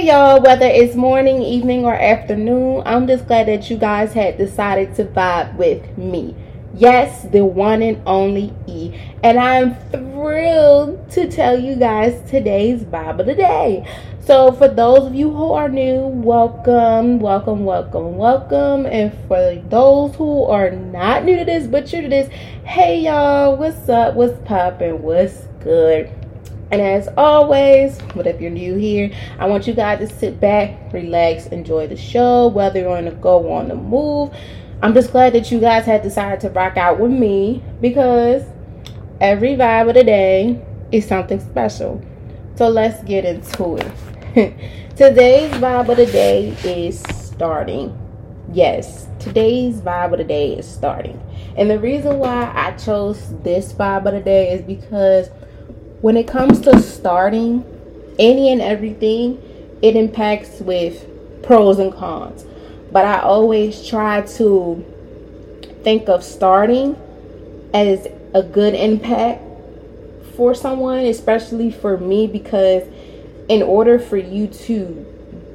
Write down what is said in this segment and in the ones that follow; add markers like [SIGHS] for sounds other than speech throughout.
Y'all, whether it's morning, evening, or afternoon, I'm just glad that you guys had decided to vibe with me. Yes, the one and only E. And I'm thrilled to tell you guys today's vibe of the day. So, for those of you who are new, welcome, welcome, welcome, welcome. And for those who are not new to this, but new to this, hey y'all, what's up? What's poppin'? What's good? And as always, but if you're new here, I want you guys to sit back, relax, enjoy the show, whether you're on the go on the move. I'm just glad that you guys had decided to rock out with me because every vibe of the day is something special. So let's get into it. [LAUGHS] today's vibe of the day is starting. Yes, today's vibe of the day is starting. And the reason why I chose this vibe of the day is because when it comes to starting any and everything, it impacts with pros and cons. But I always try to think of starting as a good impact for someone, especially for me, because in order for you to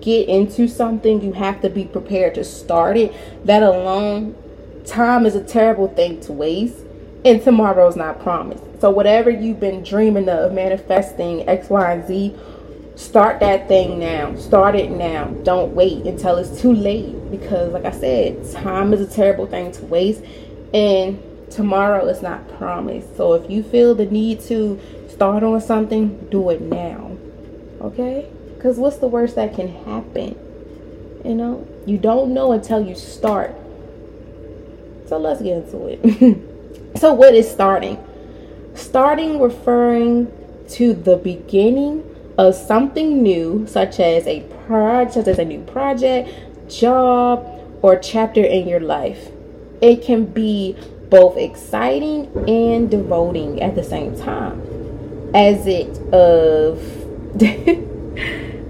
get into something, you have to be prepared to start it. That alone, time is a terrible thing to waste, and tomorrow's not promised. So, whatever you've been dreaming of, manifesting X, Y, and Z, start that thing now. Start it now. Don't wait until it's too late because, like I said, time is a terrible thing to waste, and tomorrow is not promised. So, if you feel the need to start on something, do it now. Okay? Because what's the worst that can happen? You know, you don't know until you start. So, let's get into it. [LAUGHS] so, what is starting? Starting referring to the beginning of something new, such as a project, such as a new project, job, or chapter in your life. It can be both exciting and devoting at the same time, as it of [LAUGHS]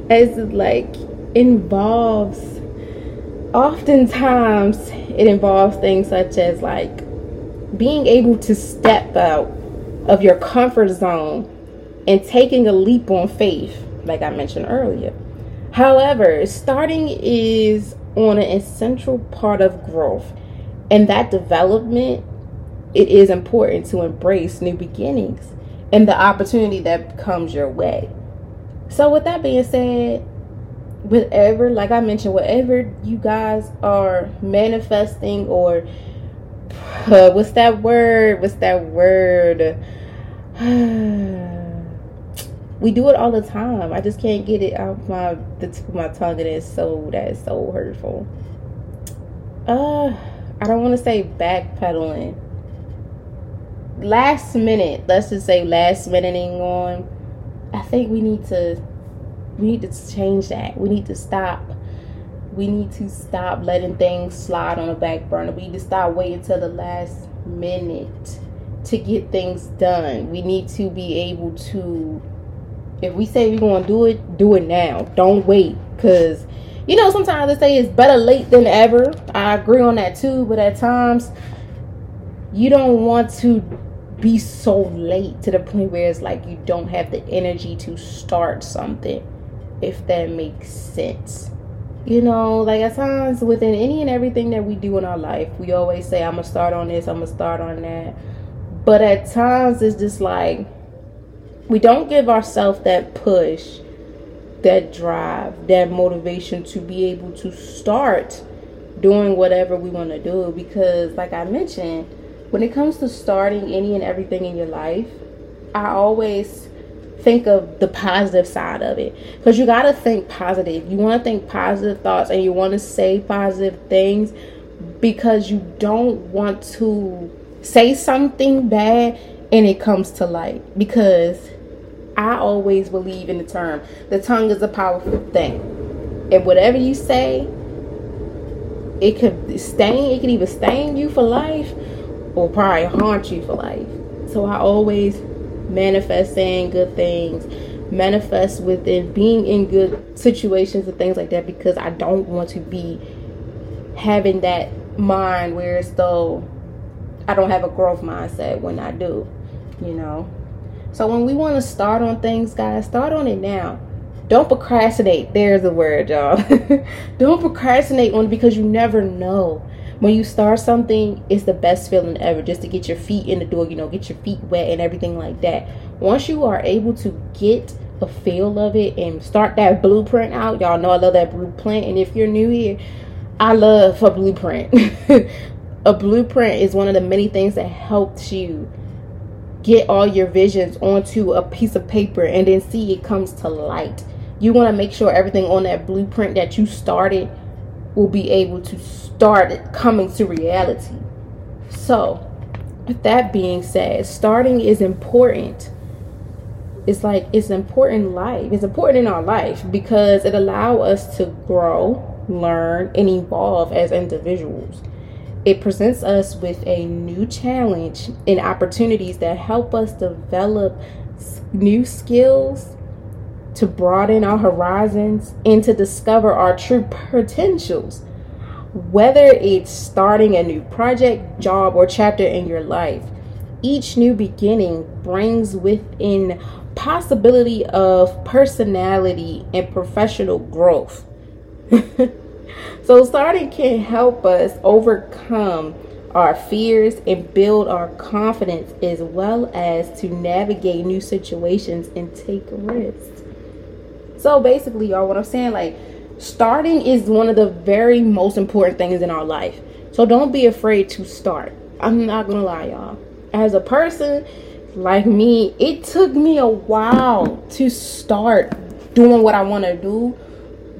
as it like involves. Oftentimes, it involves things such as like being able to step out of your comfort zone and taking a leap on faith, like I mentioned earlier. However, starting is on an essential part of growth, and that development it is important to embrace new beginnings and the opportunity that comes your way. So, with that being said, whatever, like I mentioned, whatever you guys are manifesting or what's that word? What's that word? [SIGHS] we do it all the time. I just can't get it out my the tip of my tongue, and it's so that is so hurtful. Uh, I don't want to say backpedaling. Last minute, let's just say last minuteing on. I think we need to we need to change that. We need to stop we need to stop letting things slide on the back burner. We need to stop waiting till the last minute to get things done. We need to be able to, if we say we're going to do it, do it now. Don't wait. Because, you know, sometimes they say it's better late than ever. I agree on that too. But at times, you don't want to be so late to the point where it's like you don't have the energy to start something, if that makes sense you know, like at times within any and everything that we do in our life, we always say, I'm gonna start on this, I'm gonna start on that. But at times it's just like we don't give ourselves that push, that drive, that motivation to be able to start doing whatever we want to do because like I mentioned, when it comes to starting any and everything in your life, I always think of the positive side of it. Because you got to think positive. You want to think positive thoughts and you want to say positive things because you don't want to say something bad and it comes to light. Because i always believe in the term the tongue is a powerful thing. And whatever you say it could stain it could either stain you for life or probably haunt you for life. So i always manifest saying good things, manifest within being in good situations and things like that because I don't want to be having that mind where it's though I don't have a growth mindset when I do, you know. So when we want to start on things, guys, start on it now. Don't procrastinate. There's the word, y'all. [LAUGHS] Don't procrastinate on because you never know. When you start something, it's the best feeling ever just to get your feet in the door, you know, get your feet wet and everything like that. Once you are able to get a feel of it and start that blueprint out, y'all know I love that blueprint. And if you're new here, I love a blueprint. [LAUGHS] a blueprint is one of the many things that helps you get all your visions onto a piece of paper and then see it comes to light. You want to make sure everything on that blueprint that you started will be able to start it coming to reality. So, with that being said, starting is important. It's like it's important life. It's important in our life because it allows us to grow, learn, and evolve as individuals. It presents us with a new challenge and opportunities that help us develop new skills to broaden our horizons and to discover our true potentials. Whether it's starting a new project, job, or chapter in your life, each new beginning brings within possibility of personality and professional growth. [LAUGHS] So, starting can help us overcome our fears and build our confidence as well as to navigate new situations and take risks. So, basically, y'all, what I'm saying, like, starting is one of the very most important things in our life. So, don't be afraid to start. I'm not gonna lie, y'all. As a person like me, it took me a while to start doing what I want to do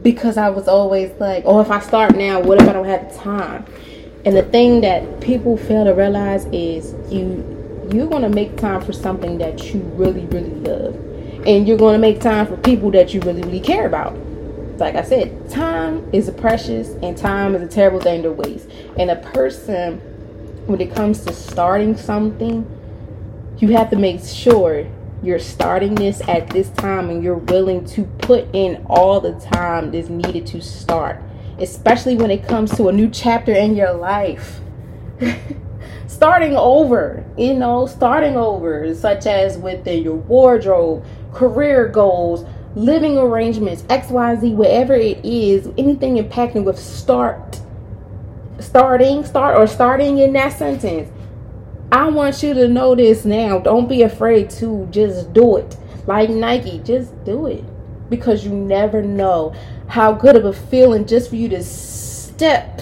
because I was always like, oh, if I start now, what if I don't have the time? And the thing that people fail to realize is you you're gonna make time for something that you really, really love. And you're gonna make time for people that you really, really care about. Like I said, time is precious and time is a terrible thing to waste. And a person when it comes to starting something, you have to make sure you're starting this at this time and you're willing to put in all the time that's needed to start, especially when it comes to a new chapter in your life. [LAUGHS] starting over, you know, starting over, such as within your wardrobe, career goals, living arrangements, XYZ, whatever it is, anything impacting with start, starting, start, or starting in that sentence I want you to know this now. Don't be afraid to just do it. Like Nike, just do it. Because you never know how good of a feeling just for you to step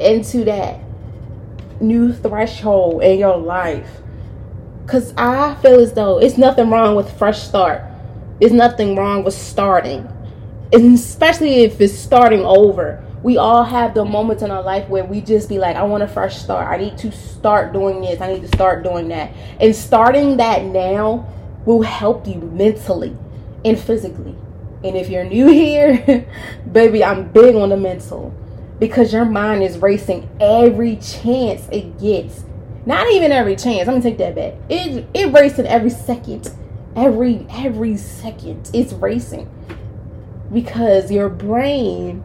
into that new threshold in your life. Because I feel as though it's nothing wrong with fresh start. There's nothing wrong with starting. And especially if it's starting over we all have the moments in our life where we just be like, I want a fresh start. I need to start doing this. I need to start doing that. And starting that now will help you mentally and physically. And if you're new [LAUGHS] here, baby, I'm big on the mental because your mind is racing every chance it gets. Not even every chance. Let me take that back. It it racing every second. Every every second it's racing. Because your brain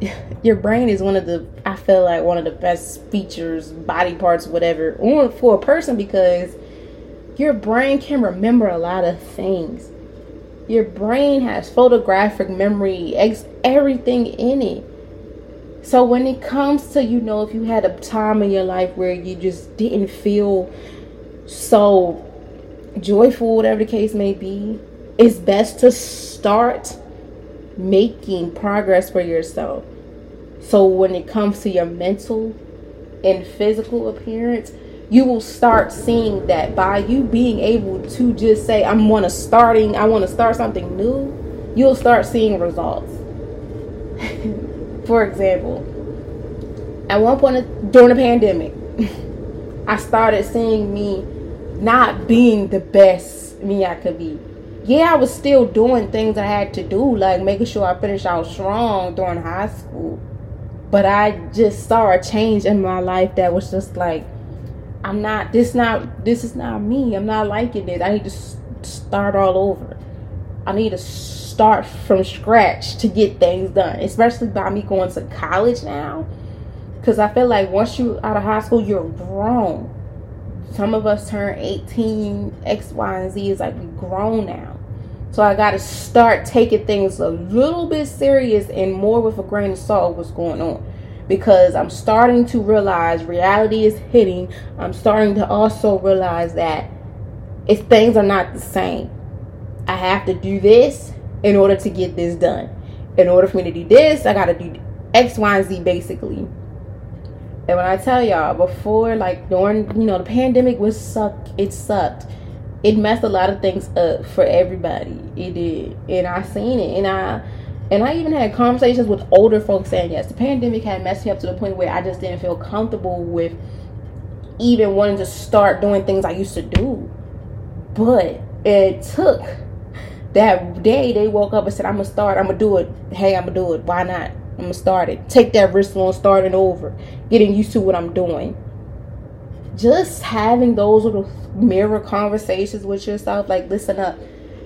[LAUGHS] your brain is one of the I feel like one of the best features, body parts, whatever, on for a person because your brain can remember a lot of things. Your brain has photographic memory, ex- everything in it. So when it comes to you know if you had a time in your life where you just didn't feel so joyful, whatever the case may be, it's best to start making progress for yourself. So when it comes to your mental and physical appearance, you will start seeing that by you being able to just say, I'm want to starting, I want to start something new, you'll start seeing results. [LAUGHS] For example, at one point during the pandemic, [LAUGHS] I started seeing me not being the best me I could be yeah, I was still doing things I had to do, like making sure I finished out strong during high school. But I just saw a change in my life that was just like, I'm not, this not, this is not me. I'm not liking this. I need to start all over. I need to start from scratch to get things done, especially by me going to college now. Because I feel like once you out of high school, you're grown. Some of us turn 18, X, Y, and Z is like we grown now. So I got to start taking things a little bit serious and more with a grain of salt what's going on. Because I'm starting to realize reality is hitting. I'm starting to also realize that if things are not the same. I have to do this in order to get this done. In order for me to do this, I got to do X, Y, and Z basically. And when I tell y'all before, like during, you know, the pandemic was suck, it sucked it messed a lot of things up for everybody. It did, and I seen it, and I and I even had conversations with older folks saying yes, the pandemic had messed me up to the point where I just didn't feel comfortable with even wanting to start doing things I used to do. But it took that day they woke up and said, I'm gonna start, I'm gonna do it. Hey, I'm gonna do it. Why not? I'm gonna start it. Take that risk on starting over, getting used to what I'm doing. Just having those little mirror conversations with yourself. Like, listen up.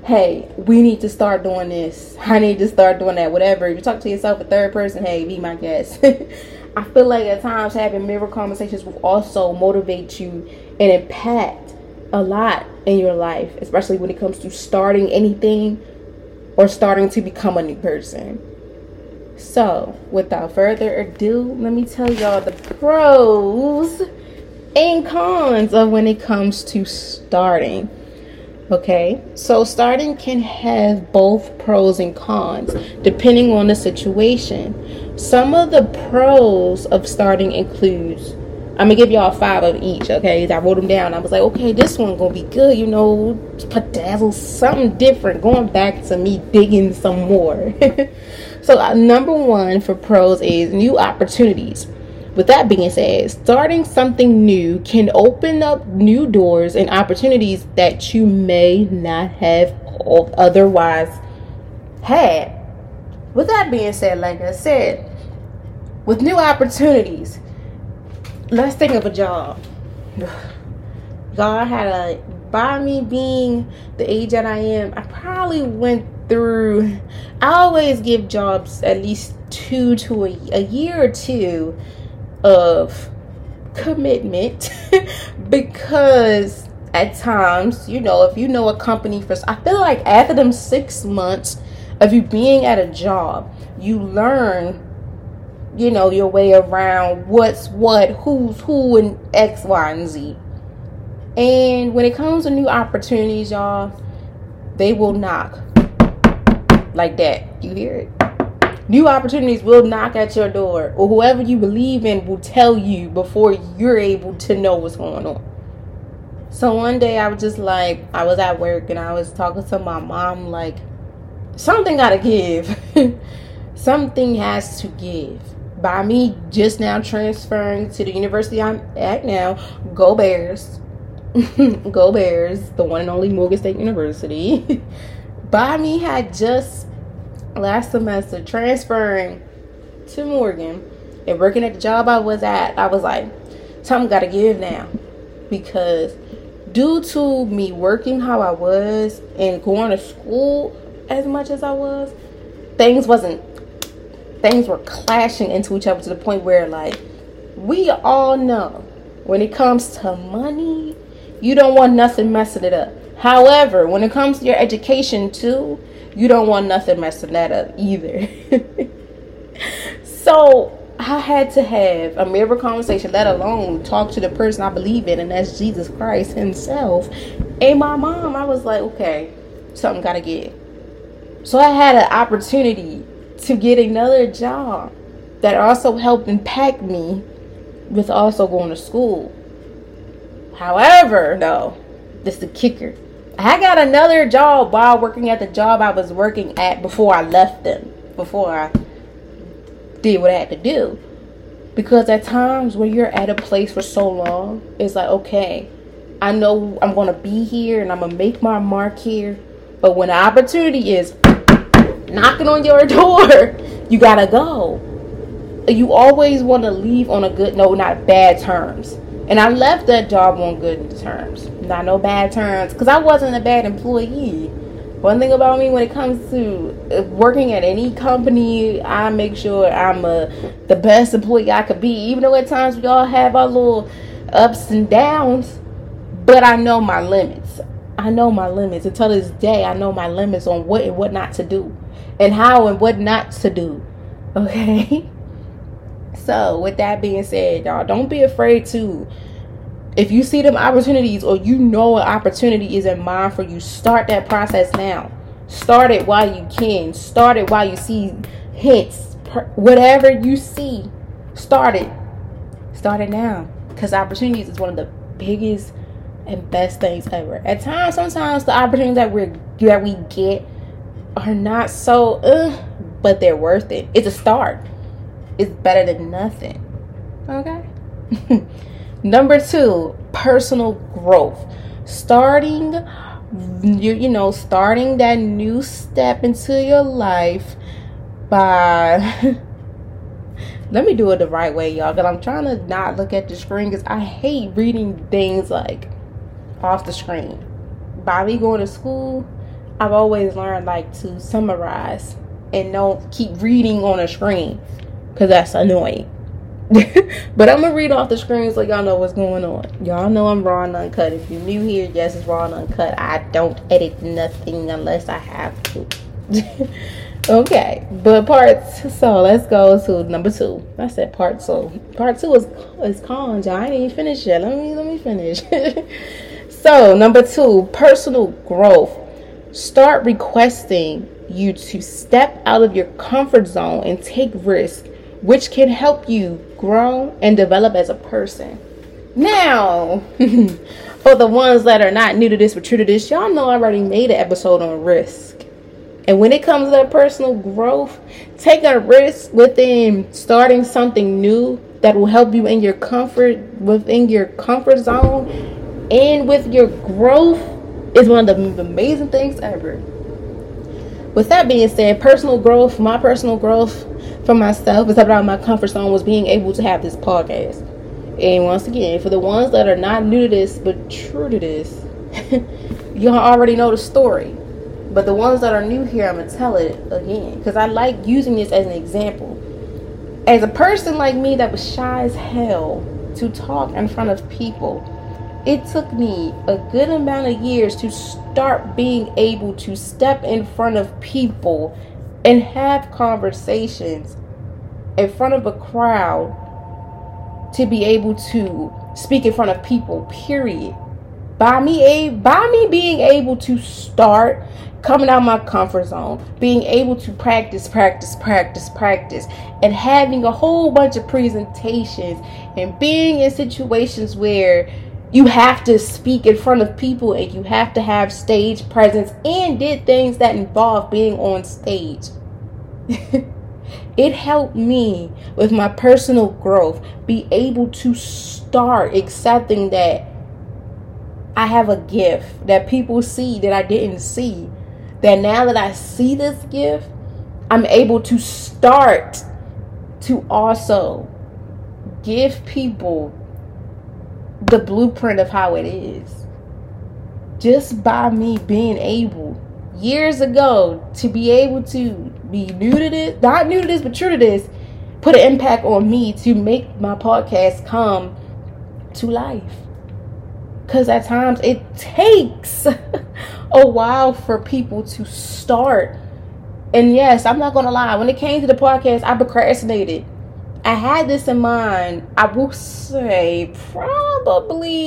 Hey, we need to start doing this. I need to start doing that. Whatever. If you talk to yourself a third person, hey, be my guest. [LAUGHS] I feel like at times having mirror conversations will also motivate you and impact a lot in your life, especially when it comes to starting anything or starting to become a new person. So, without further ado, let me tell y'all the pros and cons of when it comes to starting. Okay, so starting can have both pros and cons depending on the situation. Some of the pros of starting includes I'm gonna give y'all five of each, okay? I wrote them down. I was like, okay, this one gonna be good, you know, pedazzle, something different. Going back to me digging some more. [LAUGHS] so, uh, number one for pros is new opportunities. With that being said, starting something new can open up new doors and opportunities that you may not have otherwise had. With that being said, like I said, with new opportunities, let's think of a job. God had a by me being the age that I am, I probably went through I always give jobs at least two to a, a year or two of commitment [LAUGHS] because at times, you know, if you know a company for, I feel like after them six months of you being at a job, you learn, you know, your way around what's what, who's who, and X, Y, and Z. And when it comes to new opportunities, y'all, they will knock like that. You hear it? New opportunities will knock at your door, or whoever you believe in will tell you before you're able to know what's going on. So one day I was just like, I was at work and I was talking to my mom, like, something gotta give. [LAUGHS] something has to give. By me just now transferring to the university I'm at now, go Bears. [LAUGHS] go Bears, the one and only Morgan State University. [LAUGHS] By me had just last semester transferring to Morgan and working at the job I was at, I was like, something got to give now. Because due to me working how I was and going to school as much as I was, things wasn't, things were clashing into each other to the point where, like, we all know when it comes to money, you don't want nothing messing it up. However, when it comes to your education, too, you don't want nothing messing that up either. [LAUGHS] so I had to have a mirror conversation, let alone talk to the person I believe in, and that's Jesus Christ Himself. And my mom, I was like, okay, something gotta get. So I had an opportunity to get another job that also helped impact me with also going to school. However, no, this is the kicker. I got another job while working at the job I was working at before I left them, before I did what I had to do. Because at times when you're at a place for so long, it's like, okay, I know I'm going to be here and I'm going to make my mark here. But when the opportunity is knocking on your [LAUGHS] door, you got to go. You always want to leave on a good note, not bad terms. And I left that job on good terms, not no bad terms, because I wasn't a bad employee. One thing about me when it comes to uh, working at any company, I make sure I'm a, the best employee I could be. Even though at times we all have our little ups and downs, but I know my limits. I know my limits. Until this day, I know my limits on what and what not to do, and how and what not to do. [LAUGHS] Okay. So, with that being said, y'all, don't be afraid to. If you see them opportunities or you know an opportunity is in mind for you, start that process now. Start it while you can. Start it while you see hits. Whatever you see, start it. Start it now. Because opportunities is one of the biggest and best things ever. At times, sometimes the opportunities that we that we get are not so, uh, but they're worth it. It's a start. It's better than nothing. Okay. [LAUGHS] Number two, personal growth. Starting, you, you know, starting that new step into your life by. [LAUGHS] let me do it the right way, y'all. Because I'm trying to not look at the screen because I hate reading things like off the screen. By me going to school, I've always learned like to summarize and don't keep reading on a screen because that's annoying. [LAUGHS] but I'm gonna read off the screen so y'all know what's going on. Y'all know I'm raw and uncut. If you're new here, yes, it's raw and uncut. I don't edit nothing unless I have to. [LAUGHS] okay, but parts. So let's go to number two. I said part two. Part two is is cons. Y'all I ain't even finished yet. Let me let me finish. [LAUGHS] so number two, personal growth. Start requesting you to step out of your comfort zone and take risks which can help you grow and develop as a person. Now, [LAUGHS] for the ones that are not new to this but true to this, y'all know I already made an episode on risk. And when it comes to that personal growth, take a risk within starting something new that will help you in your comfort within your comfort zone and with your growth is one of the amazing things ever. With that being said, personal growth, my personal growth for myself, except about my comfort zone, was being able to have this podcast. And once again, for the ones that are not new to this but true to this, [LAUGHS] y'all already know the story. But the ones that are new here, I'm gonna tell it again because I like using this as an example. As a person like me that was shy as hell to talk in front of people, it took me a good amount of years to start being able to step in front of people and have conversations in front of a crowd to be able to speak in front of people period. By me a by me being able to start coming out my comfort zone being able to practice practice practice practice and having a whole bunch of presentations and being in situations where you have to speak in front of people and you have to have stage presence and did things that involve being on stage. [LAUGHS] it helped me with my personal growth be able to start accepting that I have a gift that people see that I didn't see. That now that I see this gift, I'm able to start to also give people the blueprint of how it is. Just by me being able years ago to be able to be new to this, not new to this, but true to this, put an impact on me to make my podcast come to life. Because at times it takes [LAUGHS] a while for people to start. And yes, I'm not going to lie. When it came to the podcast, I procrastinated I had this in mind, I will say probably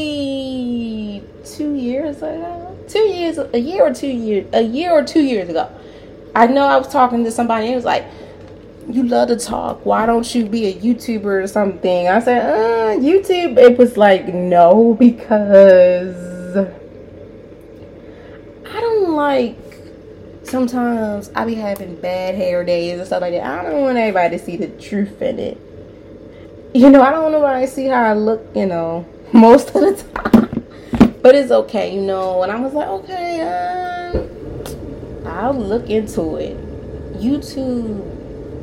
two years ago. Two years, a year or two years, a year or two years ago. I know I was talking to somebody and it was like, you love to talk. Why don't you be a YouTuber or something? I said, uh, YouTube. It was like, no, [LAUGHS] because I don't like sometimes I be having bad hair days and stuff like that. I don't want anybody to see the truth in it you know, I don't know why I see how I look, you know, most of the time. But it's okay, you know. And I was like, okay, um, I'll look into it. YouTube.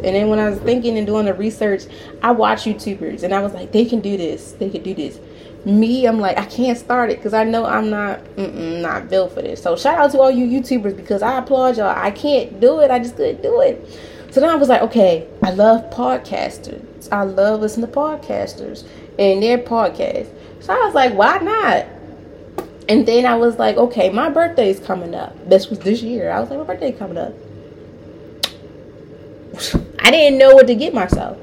And then when I was thinking and doing the research, I watch YouTubers and I was like, they can do this. They can do this. Me, I'm like, I can't start it because I know I'm not not built for this. So shout out to all you YouTubers because I applaud y'all. I can't do it. I just couldn't do it. So then I was like, okay, I love podcasters. I love listening to podcasters and their podcasts. So I was like, why not? And then I was like, okay, my birthday is coming up. This was this year. I was like, my birthday coming up. I didn't know what to get myself.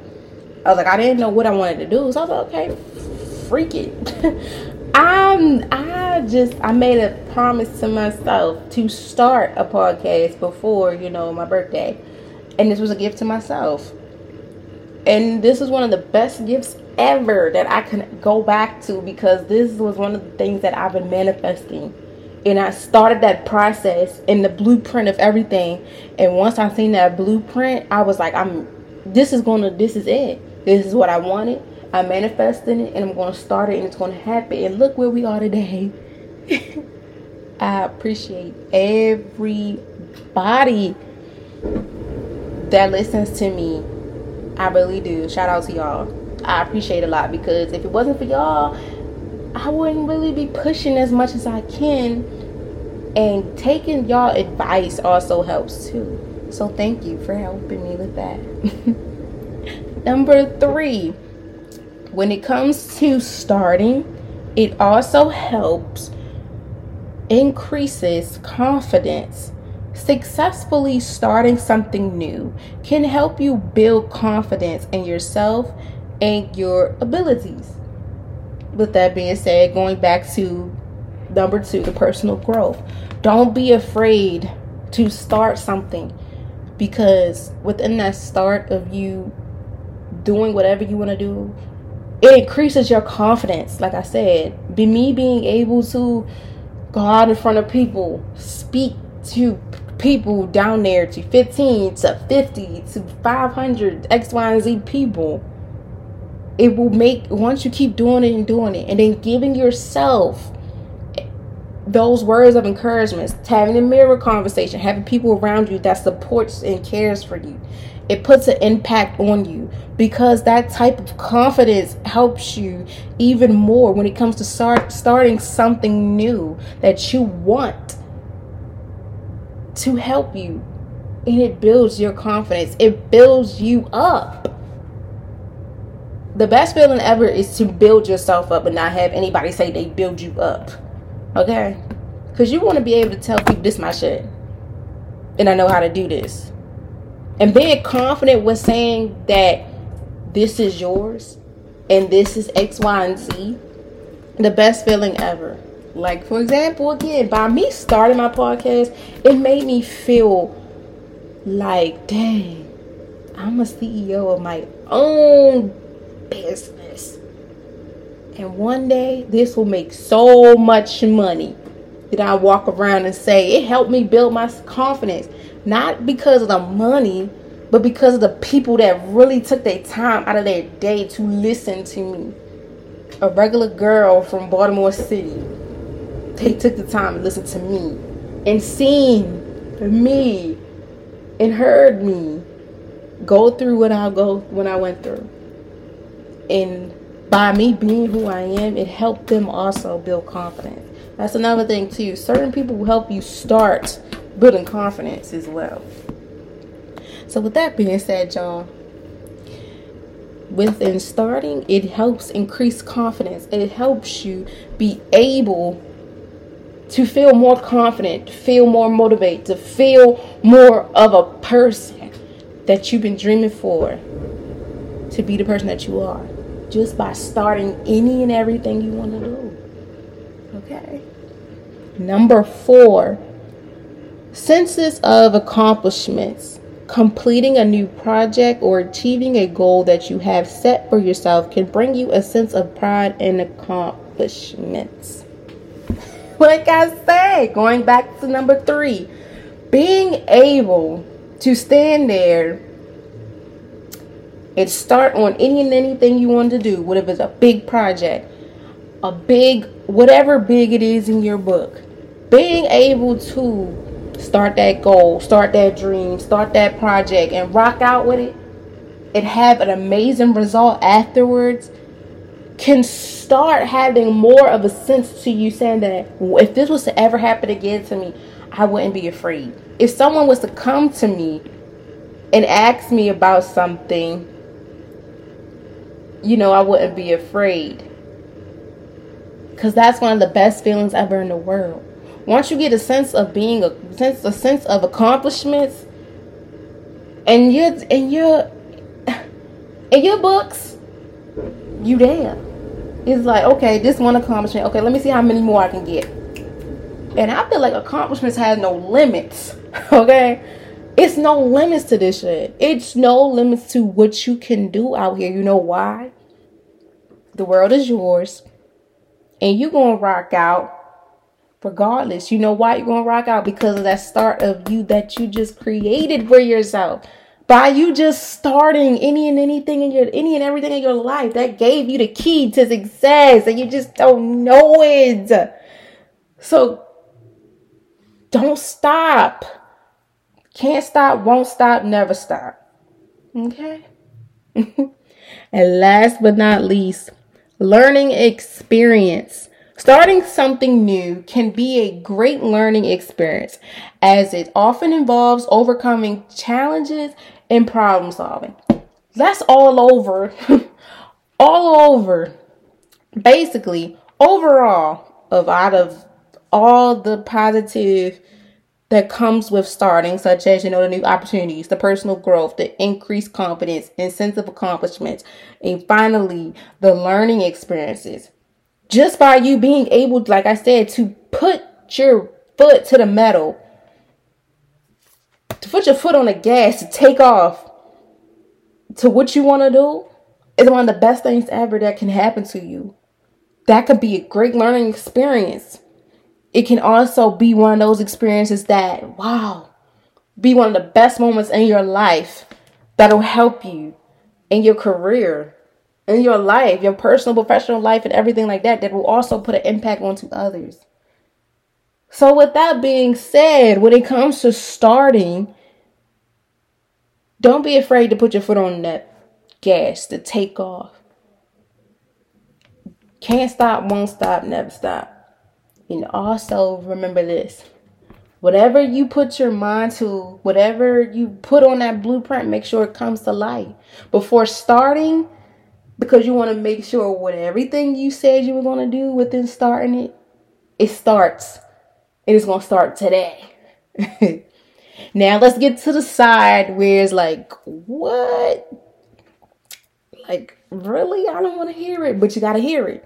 I was like, I didn't know what I wanted to do. So I was like, okay, freak it. [LAUGHS] I'm I just I made a promise to myself to start a podcast before, you know, my birthday. And this was a gift to myself. And this is one of the best gifts ever that I can go back to because this was one of the things that I've been manifesting. And I started that process in the blueprint of everything. And once I seen that blueprint, I was like, I'm this is gonna this is it. This is what I wanted. I manifested it and I'm gonna start it and it's gonna happen. And look where we are today. [LAUGHS] I appreciate everybody that listens to me. I really do. Shout out to y'all. I appreciate a lot because if it wasn't for y'all, I wouldn't really be pushing as much as I can. And taking y'all advice also helps too. So thank you for helping me with that. [LAUGHS] Number three, when it comes to starting, it also helps increases confidence. Successfully starting something new can help you build confidence in yourself and your abilities. With that being said, going back to number two, the personal growth. Don't be afraid to start something because within that start of you doing whatever you want to do, it increases your confidence. Like I said, be me being able to go out in front of people, speak to people down there to 15 to 50 to 500 X, Y, and Z people. It will make once you keep doing it and doing it and then giving yourself those words of encouragement having a mirror conversation having people around you that supports and cares for you it puts an impact on you because that type of confidence helps you even more when it comes to start starting something new that you want to help you and it builds your confidence it builds you up the best feeling ever is to build yourself up and not have anybody say they build you up. Okay? Because you want to be able to tell people this is my shit. And I know how to do this. And being confident with saying that this is yours and this is X, Y, and Z. The best feeling ever. Like, for example, again, by me starting my podcast, it made me feel like, dang, I'm a CEO of my own business. And one day, this will make so much money that I walk around and say, it helped me build my confidence. Not because of the money, but because of the people that really took their time out of their day to listen to me. A regular girl from Baltimore City. They took the time to listen to me and seen me and heard me go through what I go when I went through and by me being who I am, it helped them also build confidence. That's another thing too. Certain people will help you start building confidence as well. So with that being said, y'all, within starting, it helps increase confidence. It helps you be able to feel more confident, feel more motivated, to feel more of a person that you've been dreaming for to be the person that you are just by starting any and everything you want to do. Okay. Number four, senses of accomplishments. Completing a new project or achieving a goal that you have set for yourself can bring you a sense of pride and accomplishments. Like I said, going back to number three, being able to stand there and start on any and anything you want to do, whatever it's a big project, a big, whatever big it is in your book. Being able to start that goal, start that dream, start that project, and rock out with it and have an amazing result afterwards can start having more of a sense to you saying that if this was to ever happen again to me, I wouldn't be afraid. If someone was to come to me and ask me about something you know, I wouldn't be afraid. Because that's one of the best feelings ever in the world. Once you get a sense of being a sense a sense of accomplishments and your and your in your books, you there. It's like, okay, this one accomplishment. Okay, let me see how many more I can get. And I feel like accomplishments have no limits. [LAUGHS] Okay? It's no limits to this shit. It's no limits to what you can do out here. You know why? The world is yours. And you're gonna rock out regardless. You know why you're gonna rock out? Because of that start of you that you just created for yourself by you just starting any and anything in your any and everything in your life that gave you the key to success and you just don't know it. So don't stop. Can't stop won't stop never stop. Okay? [LAUGHS] And last but not least learning experience. Starting something new can be a great learning experience as it often involves overcoming challenges and problem solving. That's all over. [LAUGHS] all over. Basically, overall, of out of all the positive that comes with starting, such as you know the new opportunities, the personal growth, the increased confidence, and sense of accomplishment, and finally the learning experiences just by you being able, like I said, to put your foot to the metal, to put your foot on the gas, to take off to what you want to do is one of the best things ever that can happen to you. That could be a great learning experience. It can also be one of those experiences that, wow, be one of the best moments in your life that'll help you in your career in your life, your personal, professional life, and everything like that, that will also put an impact onto others. So, with that being said, when it comes to starting, don't be afraid to put your foot on that gas to take off. Can't stop, won't stop, never stop. And also remember this whatever you put your mind to, whatever you put on that blueprint, make sure it comes to light Before starting, because you want to make sure what everything you said you were going to do within starting it, it starts. And it's to start today. [LAUGHS] now let's get to the side where it's like, what? Like, really? I don't want to hear it, but you got to hear it.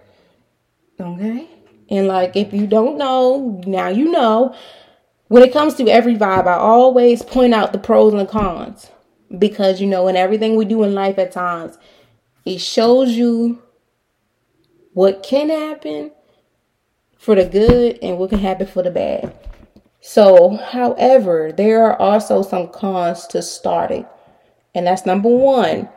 Okay? And like, if you don't know, now you know. When it comes to every vibe, I always point out the pros and the cons. Because, you know, in everything we do in life at times, it shows you what can happen for the good and what can happen for the bad. So, however, there are also some cons to starting. And that's number one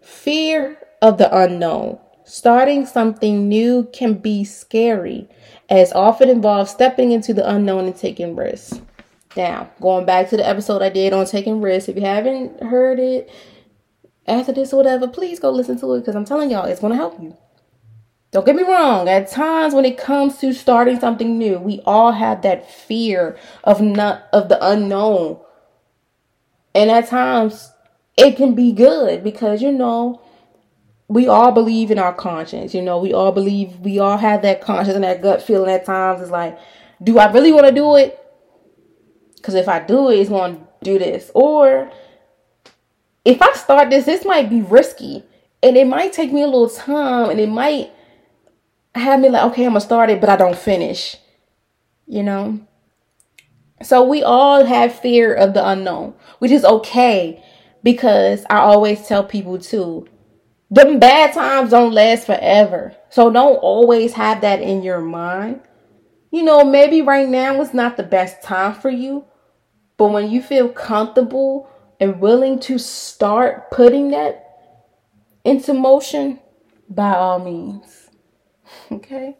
fear of the unknown. Starting something new can be scary, as often involves stepping into the unknown and taking risks. Now, going back to the episode I did on taking risks, if you haven't heard it, after this or whatever, please go listen to it because I'm telling y'all, it's going to help you. Don't get me wrong. At times when it comes to starting something new, we all have that fear of not of the unknown. And at times it can be good because you know we all believe in our conscience. You know, we all believe we all have that conscience and that gut feeling at times. It's like, do I really want to do it? Because if I do it, it's going to do this. Or if I start this, this might be risky and it might take me a little time and it might have me like, okay, I'm gonna start it, but I don't finish, you know? So we all have fear of the unknown, which is okay because I always tell people too, them bad times don't last forever. So don't always have that in your mind. You know, maybe right now is not the best time for you, but when you feel comfortable and willing to start putting that into motion, by all means. [LAUGHS] Okay.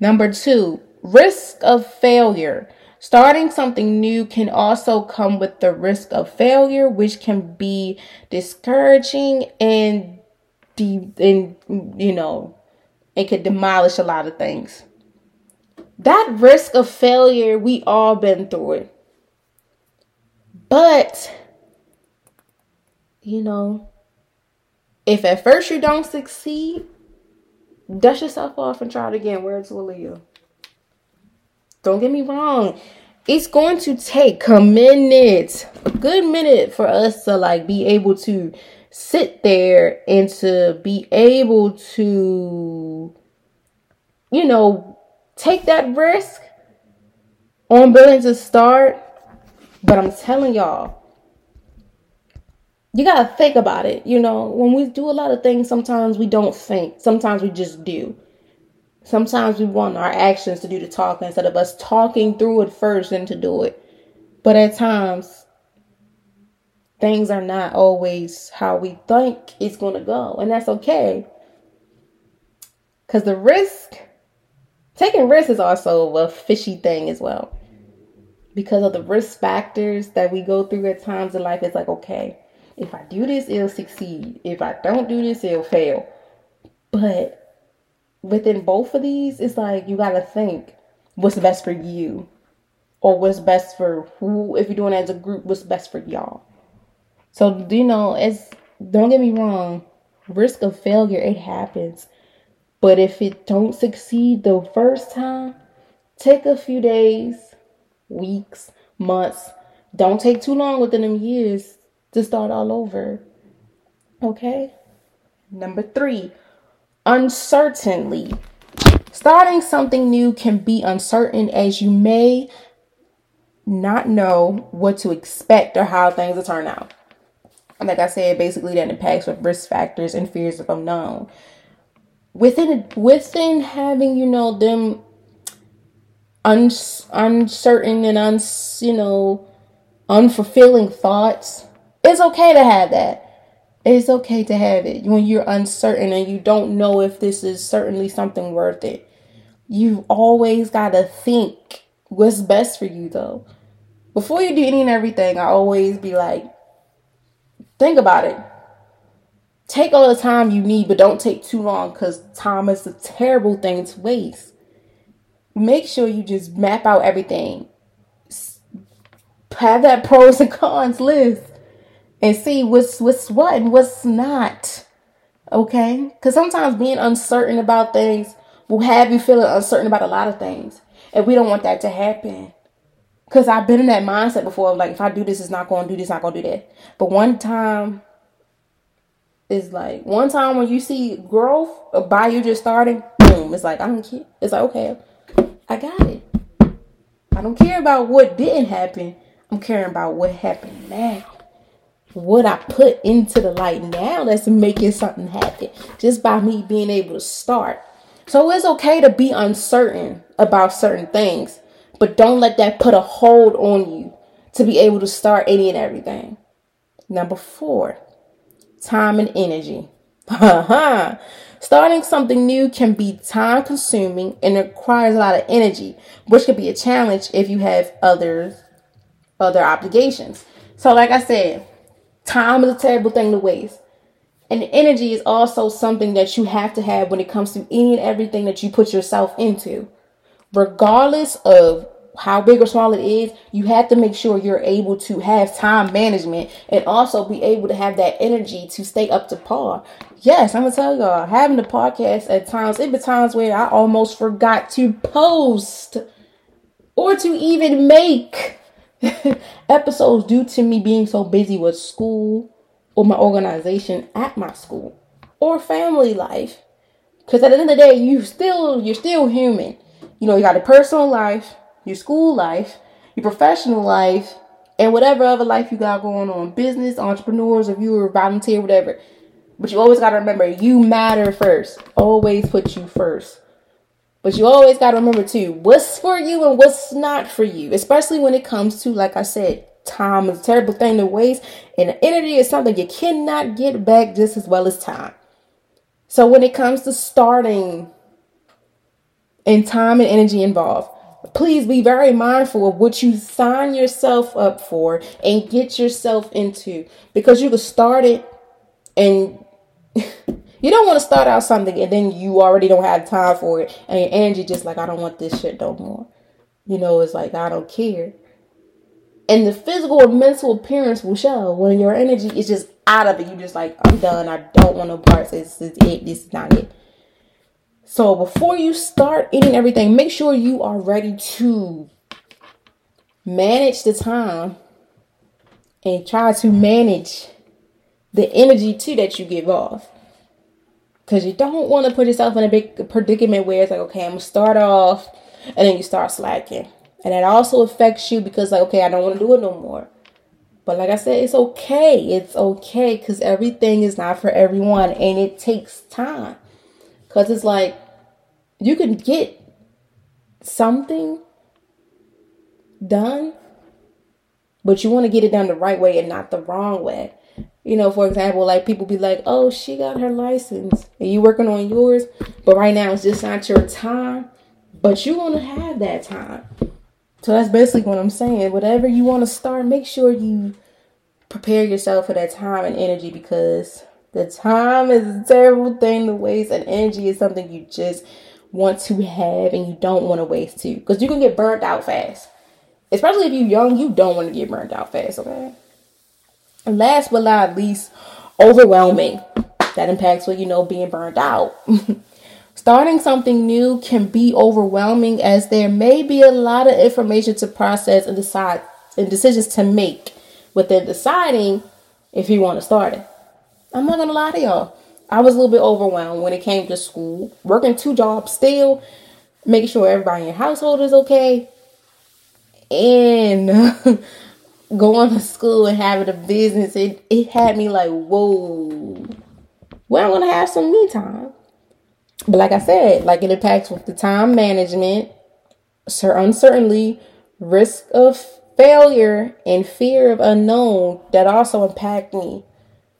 Number two, risk of failure. Starting something new can also come with the risk of failure, which can be discouraging and, de- and you know, it could demolish a lot of things. That risk of failure, we all been through it. But you know, if at first you don't succeed, dust yourself off and try it again. Words will Leo. Don't get me wrong. It's going to take a minute, a good minute for us to like be able to sit there and to be able to, you know, take that risk on building to start. But I'm telling y'all, you gotta think about it. You know, when we do a lot of things, sometimes we don't think. Sometimes we just do. Sometimes we want our actions to do the talking instead of us talking through it first and to do it. But at times, things are not always how we think it's to go. And that's okay. Because the risk, taking risks is also a fishy thing as well. Because of the risk factors that we go through at times in life, it's like, okay, if I do this, it'll succeed. If I don't do this, it'll fail. But within both of these, it's like you got to think what's best for you or what's best for who, if you're doing it as a group, what's best for y'all. So, you know, it's, don't get me wrong, risk of failure, it happens. But if it don't succeed the first time, take a few days, weeks, months. Don't take too long within them years to start all over. Okay? Number three, uncertainly. Starting something new can be uncertain as you may not know what to expect or how things will turn out. Like I said, basically that impacts with risk factors and fears of unknown. Within within having, you know, them uns, uncertain and uns, you know, unfulfilling thoughts it's okay to have that. It's okay to have it when you're uncertain and you don't know if this is certainly something worth it. You've always got to think what's best for you, though. Before you do any and everything, I always be like, think about it. Take all the time you need, but don't take too long because time is a terrible thing to waste. Make sure you just map out everything. Have that pros and cons list and see what's what's what and what's not. Okay? Because sometimes being uncertain about things will have you feeling uncertain about a lot of things. And we don't want that to happen. Because I've been in that mindset before like, if I do this, it's not to do this, not to do that. But one time is like, one time when you see growth by you just starting, boom, it's like, I don't care. It's like, okay, I got it. I don't care about what didn't happen. I'm caring about what happened now what I put into the light now that's making something happen just by me being able to start. So it's okay to be uncertain about certain things, but don't let that put a hold on you to be able to start any and everything. Number four, time and energy. [LAUGHS] Starting something new can be time consuming and requires a lot of energy, which could be a challenge if you have others other obligations. So like I said, Time is a terrible thing to waste. And energy is also something that you have to have when it comes to any and everything that you put yourself into. Regardless of how big or small it is, you have to make sure you're able to have time management and also be able to have that energy to stay up to par. Yes, I'm gonna tell y'all, having the podcast at times, it be times where I almost forgot to post or to even make [LAUGHS] episodes due to me being so busy with school or my organization at my school or family life. Because at the end of the day, you still you're still human. You know, you got a personal life, your school life, your professional life, and whatever other life you got going on, business, entrepreneurs, if you're a volunteer, whatever. But you always got to remember, you matter first. Always put you first. But you always got to remember too, what's for you and what's not for you, especially when it comes to, like I said, time is a terrible thing to waste, and energy is something you cannot get back just as well as time. So when it comes to starting and time and energy involved, please be very mindful of what you sign yourself up for and get yourself into because you can start it and [LAUGHS] You don't want to start out something and then you already don't have time for it, and your energy just like I don't want this shit no more. You know, it's like I don't care. And the physical or mental appearance will show when your energy is just out of it. You just like I'm done. I don't want no parts. This is it. This is not it. So before you start eating everything, make sure you are ready to manage the time and try to manage the energy too that you give off. Because you don't want to put yourself in a big predicament where it's like, okay, I'm to start off and then you start slacking. And that also affects you because, like, okay, I don't want to do it no more. But like I said, it's okay. It's okay because everything is not for everyone and it takes time. Because it's like you can get something done, but you want to get it done the right way and not the wrong way. You know, for example, like people be like, oh, she got her license and you working on yours, but right now it's just not your time. But you want to have that time. So that's basically what I'm saying. Whatever you want to start, make sure you prepare yourself for that time and energy because the time is a terrible thing to waste, and energy is something you just want to have and you don't want to waste too. Because you can get burnt out fast. Especially if you're young, you don't want to get burnt out fast, okay? Last but not least, overwhelming. That impacts what you know being burned out. [LAUGHS] Starting something new can be overwhelming as there may be a lot of information to process and decide and decisions to make within deciding if you want to start it. I'm not gonna lie to y'all. I was a little bit overwhelmed when it came to school, working two jobs still, making sure everybody in your household is okay, and [LAUGHS] going to school and having a business. It it had me like, whoa. Well, I'm gonna have some me time. But like I said, like it impacts with the time management, sir uncertainty, risk of failure, and fear of unknown that also impact me.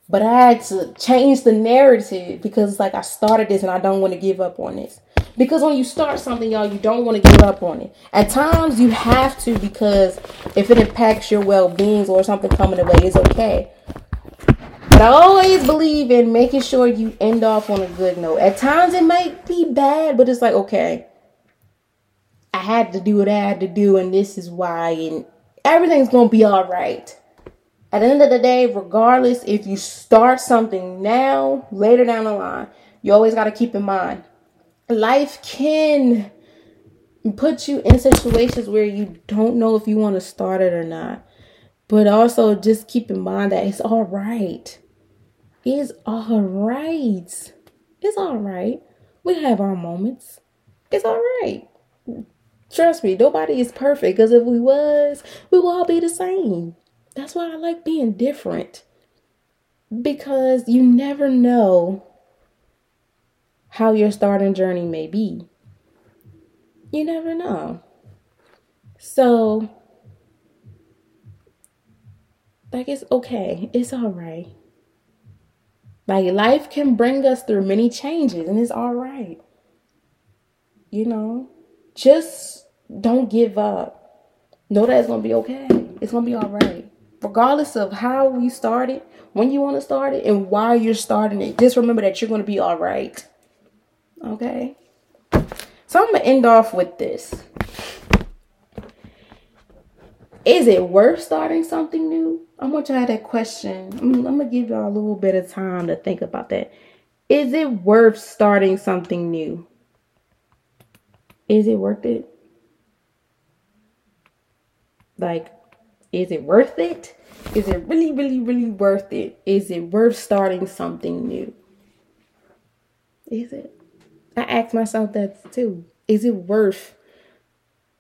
But I had to change the narrative because like I started this and I don't want to give up on this. Because when you start something, y'all, you don't want to give up on it. At times you have to because if it impacts your well being or something coming away, it's okay. But I always believe in making sure you end off on a good note. At times it might be bad, but it's like, okay, I had to do what I had to do, and this is why, and everything's gonna be all right. At the end of the day, regardless if you start something now, later down the line, you always got to keep in mind life can put you in situations where you don't know if you want to start it or not. But also just keep in mind that it's all right. It's all right. It's all right. We have our moments. It's all right. Trust me, nobody is perfect because if we was, we would all be the same. That's why I like being different. Because you never know how your starting journey may be. You never know. So, like, it's okay. It's all right. Like life can bring us through many changes and it's all right. You know, just don't give up. Know that it's going to be okay. It's going to be all right. Regardless of how you started, when you want to start it, and why you're starting it, just remember that you're going to be all right. Okay? So I'm going to end off with this. Is it worth starting something new? I want y'all that question. I'm, I'm going to give y'all a little bit of time to think about that. Is it worth starting something new? Is it worth it? Like, is it worth it? Is it really, really, really worth it? Is it worth starting something new? Is it? I ask myself that too. Is it worth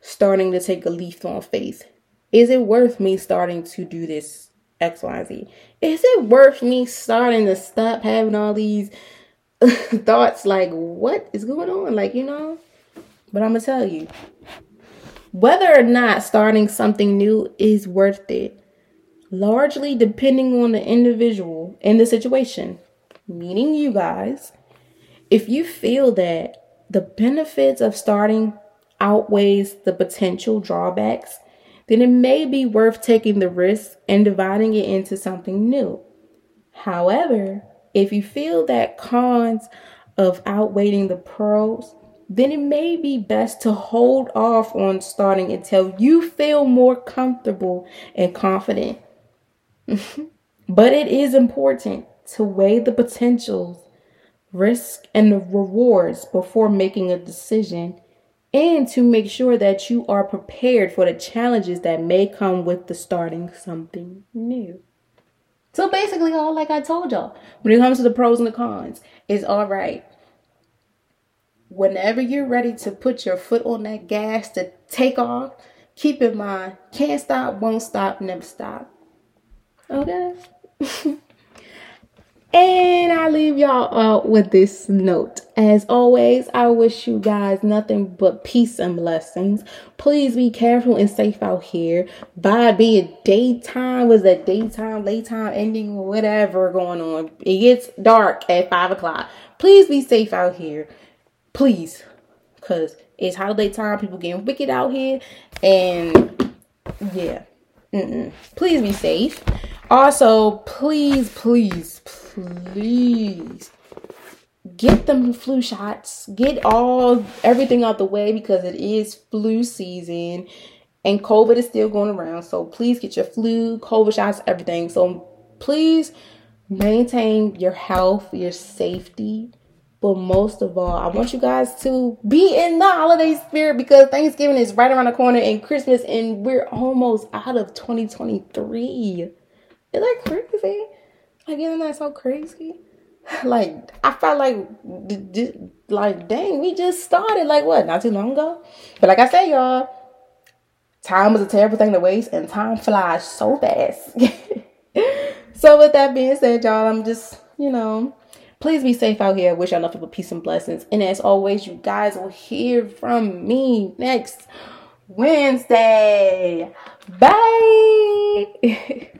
starting to take a leap on faith? Is it worth me starting to do this X, Y, Z? Is it worth me starting to stop having all these [LAUGHS] thoughts like, what is going on? Like, you know? But I'm going to tell you whether or not starting something new is worth it, largely depending on the individual and the situation, meaning you guys if you feel that the benefits of starting outweighs the potential drawbacks, then it may be worth taking the risk and dividing it into something new. However, if you feel that cons of outweighing the pros, then it may be best to hold off on starting until you feel more comfortable and confident. [LAUGHS] but it is important to weigh the potentials risk, and the rewards before making a decision, and to make sure that you are prepared for the challenges that may come with the starting something new. So basically, all like I told y'all, when it comes to the pros and the cons, it's all right. Whenever you're ready to put your foot on that gas to take off, keep in mind, can't stop, won't stop, never stop. Okay? [LAUGHS] and I leave y'all out with this note. As always, I wish you guys nothing but peace and blessings. Please be careful and safe out here. By being daytime, was that daytime, daytime ending, whatever going on. It gets dark at five o'clock. Please be safe out here. Please. Cause it's holiday time, people getting wicked out here. And yeah. Mm-mm. Please be safe. Also, please, please, please get them flu shots. Get all everything out the way because it is flu season and COVID is still going around. So please get your flu, COVID shots, everything. So please maintain your health, your safety. But most of all, I want you guys to be in the holiday spirit because Thanksgiving is right around the corner and Christmas, and we're almost out of 2023. Is that crazy? Like, isn't that so crazy? [LAUGHS] Like, I felt like, like, dang, we just started, like, what, not too long ago? But like I said, y'all, time is a terrible thing to waste, and time flies so fast. [LAUGHS] so, with that being said, y'all, I'm just, you know, please be safe out here. I wish y'all nothing but peace and blessings. And as always, you guys will hear from me next Wednesday. Bye. [LAUGHS]